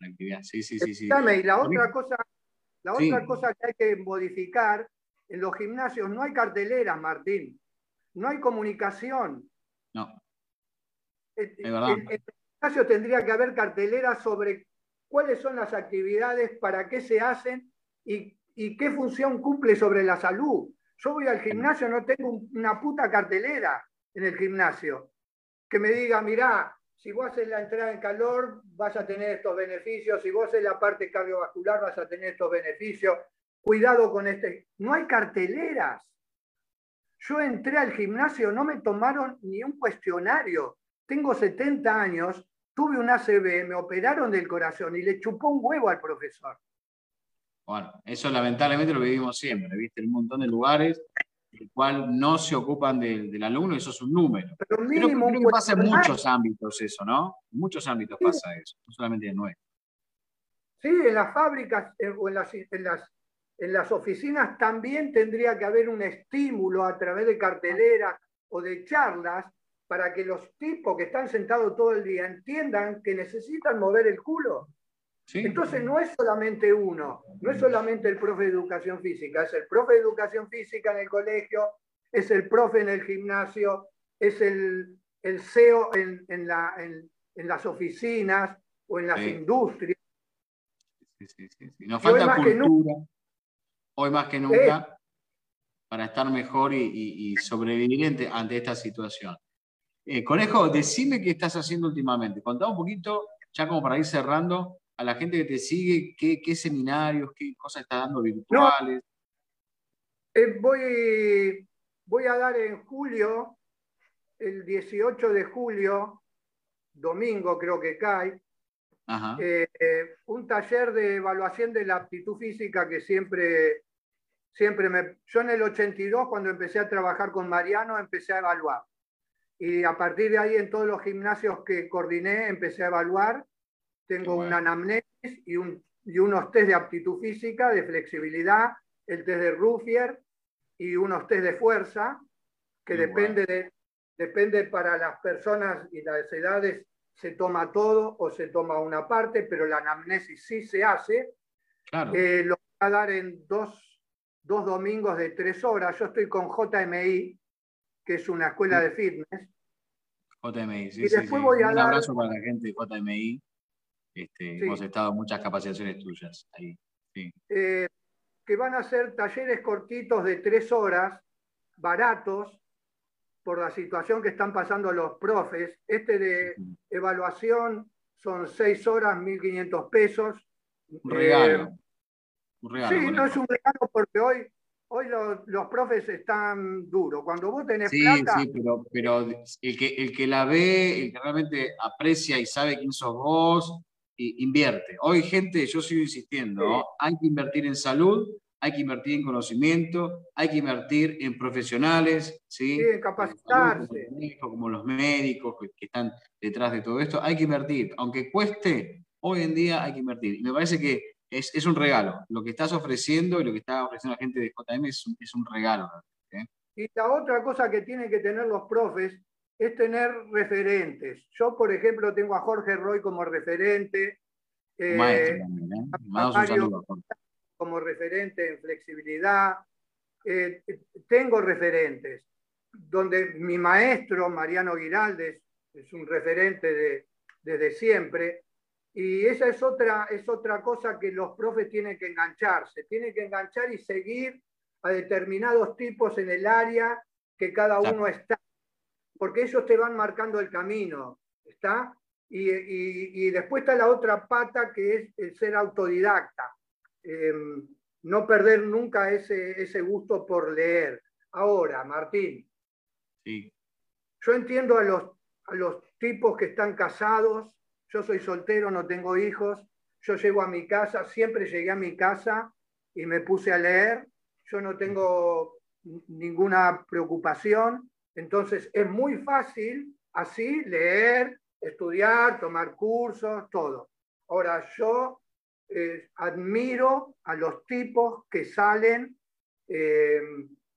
A: la actividad. Sí, sí, sí. sí.
B: Y la otra cosa, la otra cosa que hay que modificar en los gimnasios no hay carteleras, Martín. No hay comunicación.
A: No.
B: En, el gimnasio tendría que haber carteleras sobre cuáles son las actividades, para qué se hacen y, qué función cumple sobre la salud. Yo voy al gimnasio, no tengo una puta cartelera en el gimnasio que me diga, mirá, si vos haces la entrada en calor, vas a tener estos beneficios, si vos haces la parte cardiovascular, vas a tener estos beneficios cuidado con este. No hay carteleras. Yo entré al gimnasio, no me tomaron ni un cuestionario. Tengo 70 años, tuve un ACV, me operaron del corazón y le chupó un huevo al profesor.
A: Bueno, eso lamentablemente lo vivimos siempre, ¿viste? Un montón de lugares el cual no se ocupan del, alumno, eso es un número. Pero mínimo creo, que pasa en muchos ámbitos eso, ¿no? En muchos ámbitos pasa eso, no solamente en nuestro.
B: Sí, en las fábricas eh, o en las, en las oficinas también tendría que haber un estímulo a través de carteleras o de charlas para que los tipos que están sentados todo el día entiendan que necesitan mover el culo. Entonces no es solamente uno, no es solamente el profe de educación física, es el profe de educación física en el colegio, es el profe en el gimnasio, es el, el CEO en, las oficinas o en las industrias.
A: Sí, Nos falta cultura hoy más que nunca, para estar mejor y, sobrevivir ante esta situación. Eh, Conejo, decime qué estás haciendo últimamente. Contá un poquito, ya como para ir cerrando, a la gente que te sigue, qué, seminarios, qué cosas estás dando virtuales.
B: Eh, voy, voy a dar en julio, el 18 de julio, domingo creo que cae, eh, un taller de evaluación de la aptitud física que siempre, siempre me... Yo en el 82, cuando empecé a trabajar con Mariano, empecé a evaluar. Y a partir de ahí, en todos los gimnasios que coordiné, empecé a evaluar. Tengo una anamnesis y, un, y unos test de aptitud física, de flexibilidad, el test de Ruffier y unos test de fuerza, que depende, de, depende para las personas y las edades se toma todo o se toma una parte, pero la anamnesis sí se hace. Eh, lo voy a dar en dos, dos, domingos de tres horas. Yo estoy con JMI, que es una escuela de fitness.
A: JMI, sí. Y después Voy a Un abrazo para la gente de JMI. Este, hemos estado en muchas capacitaciones tuyas ahí.
B: Eh, que van a ser talleres cortitos de tres horas, baratos, por la situación que están pasando los profes. Este de evaluación son seis horas, 1.500 pesos.
A: Un regalo. Eh,
B: un regalo sí, no es un regalo porque hoy, hoy los, profes están duros. Cuando vos tenés
A: sí,
B: plata...
A: Sí, pero, pero el, que, el que la ve, el que realmente aprecia y sabe quién sos vos, invierte. Hoy, gente, yo sigo insistiendo, hay que invertir en salud hay que invertir en conocimiento, hay que invertir en profesionales, ¿sí?
B: sí capacitarse.
A: Como los médicos que están detrás de todo esto, hay que invertir. Aunque cueste, hoy en día hay que invertir. Y me parece que es, un regalo. Lo que estás ofreciendo y lo que está ofreciendo la gente de JM es un, es un regalo.
B: ¿eh? Y la otra cosa que tienen que tener los profes es tener referentes. Yo, por ejemplo, tengo a Jorge Roy como referente.
A: Maestro también, ¿eh? un saludo a Jorge
B: como referente en flexibilidad. Eh, tengo referentes, donde mi maestro, Mariano Giraldes, es un referente de, desde siempre, y esa es otra, es otra cosa que los profes tienen que engancharse, tienen que enganchar y seguir a determinados tipos en el área que cada uno está, porque ellos te van marcando el camino, ¿está? Y, y después está la otra pata que es el ser autodidacta. Em, no perder nunca ese, ese, gusto por leer. Ahora, Martín, yo entiendo a los, a los tipos que están casados, yo soy soltero, no tengo hijos, yo llego a mi casa, siempre llegué a mi casa y me puse a leer, yo no tengo ninguna preocupación, entonces es muy fácil así leer, estudiar, tomar cursos, todo. Ahora, yo eh, admiro a los tipos que salen eh,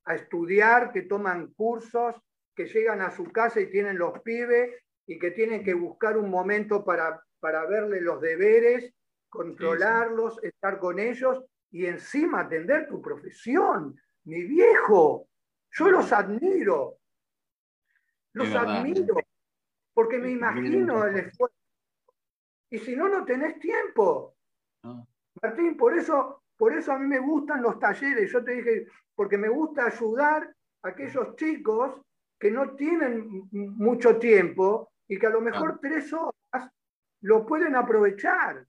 B: a estudiar, que toman cursos, que llegan a su casa y tienen los pibes y que tienen que buscar un momento para, para verle los deberes, controlarlos, estar con ellos y encima atender tu profesión. Mi viejo, yo los admiro, los admiro, porque me imagino el esfuerzo. Y si no, no tenés tiempo. Martín, por eso, por eso a mí me gustan los talleres. Yo te dije, porque me gusta ayudar a aquellos chicos que no tienen mucho tiempo y que a lo mejor tres horas lo pueden aprovechar.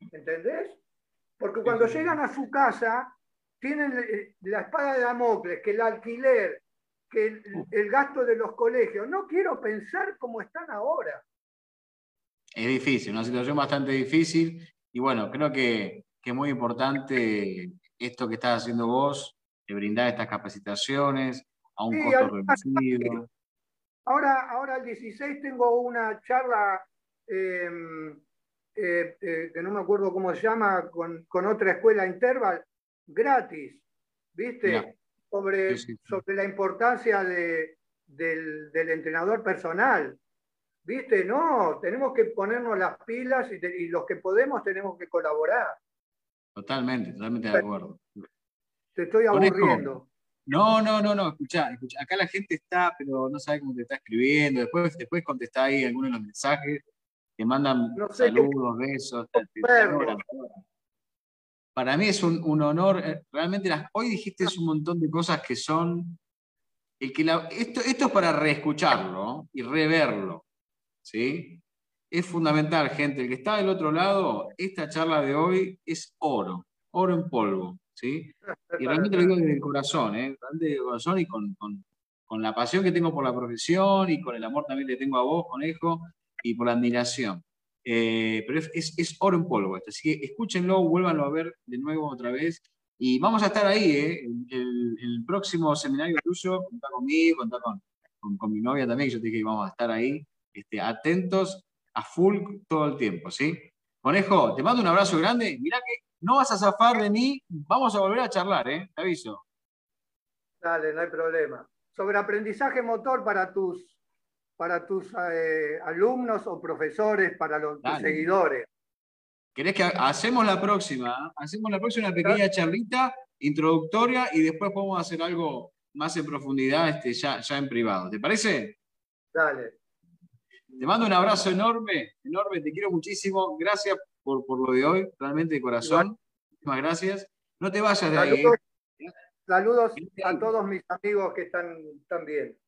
B: ¿Entendés? Porque cuando llegan a su casa, tienen eh, la espada de Damocles, que el alquiler, que el, el, gasto de los colegios. No quiero pensar cómo están ahora.
A: Es difícil, una situación bastante difícil y bueno, creo que, es muy importante esto que estás haciendo vos, de brindar estas capacitaciones a un costo reducido.
B: Ahora, ahora el 16 tengo una charla em, eh, eh, que no me acuerdo cómo se llama, con, otra escuela Interval, gratis, ¿viste? Sobre, sobre la importancia de, del, del, entrenador personal. ¿Viste? No, tenemos que ponernos las pilas y, los que podemos tenemos que colaborar.
A: Totalmente, totalmente de acuerdo.
B: Te estoy aburriendo.
A: No, no, no, no, escuchá, acá la gente está, pero no sabe cómo te está escribiendo. Después, después contestá ahí algunos de los mensajes, te mandan saludos, besos. Para mí es un, honor, eh, realmente hoy dijiste un montón de cosas que son, el que esto, esto es para reescucharlo y reverlo. ¿Sí? Es fundamental, gente. El que está del otro lado, esta charla de hoy es oro, oro en polvo, ¿sí? Y realmente lo digo desde el corazón, ¿eh? Desde corazón y con, la pasión que tengo por la profesión y con el amor también que tengo a vos, conejo. y por la admiración. Eh, pero es, oro en polvo esto. Así que escúchenlo, vuélvanlo a ver de nuevo otra vez. Y vamos a estar ahí, ¿eh? el, el, próximo seminario tuyo, contá conmigo, contá con, con, mi novia también, yo te dije que vamos a estar ahí, este, atentos a full todo el tiempo, ¿sí? Conejo, te mando un abrazo grande. Mirá que no vas a zafar de mí, vamos a volver a charlar, ¿eh? Te aviso.
B: Dale, no hay problema. Sobre aprendizaje motor para tus para tus eh, alumnos o profesores, para los seguidores.
A: ¿Querés que hacemos la próxima? Hacemos la próxima una pequeña charlita introductoria y después podemos hacer algo más en profundidad este, ya, ya en privado. ¿Te parece?
B: Dale.
A: Te mando un abrazo enorme, enorme, te quiero muchísimo. Gracias por, lo de hoy, realmente de corazón. Muchísimas gracias. No te vayas de ahí.
B: ¿eh? Saludos a todos mis amigos que están, están bien.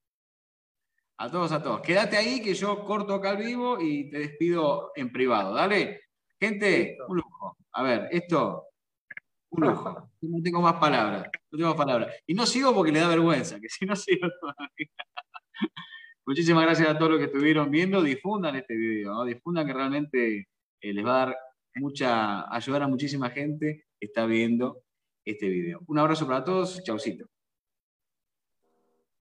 A: A todos, a todos. Quédate ahí que yo corto acá al vivo y te despido en privado. Dale. Gente, un lujo. A ver, esto, un lujo. No tengo más palabras. No tengo más palabras. Y no sigo porque le da vergüenza, que si no sigo todavía. Muchísimas gracias a todos los que estuvieron viendo. Difundan este video, difundan que realmente eh, les va a dar mucha, ayudar a muchísima gente que está viendo este video. Un abrazo para todos. Chaucito.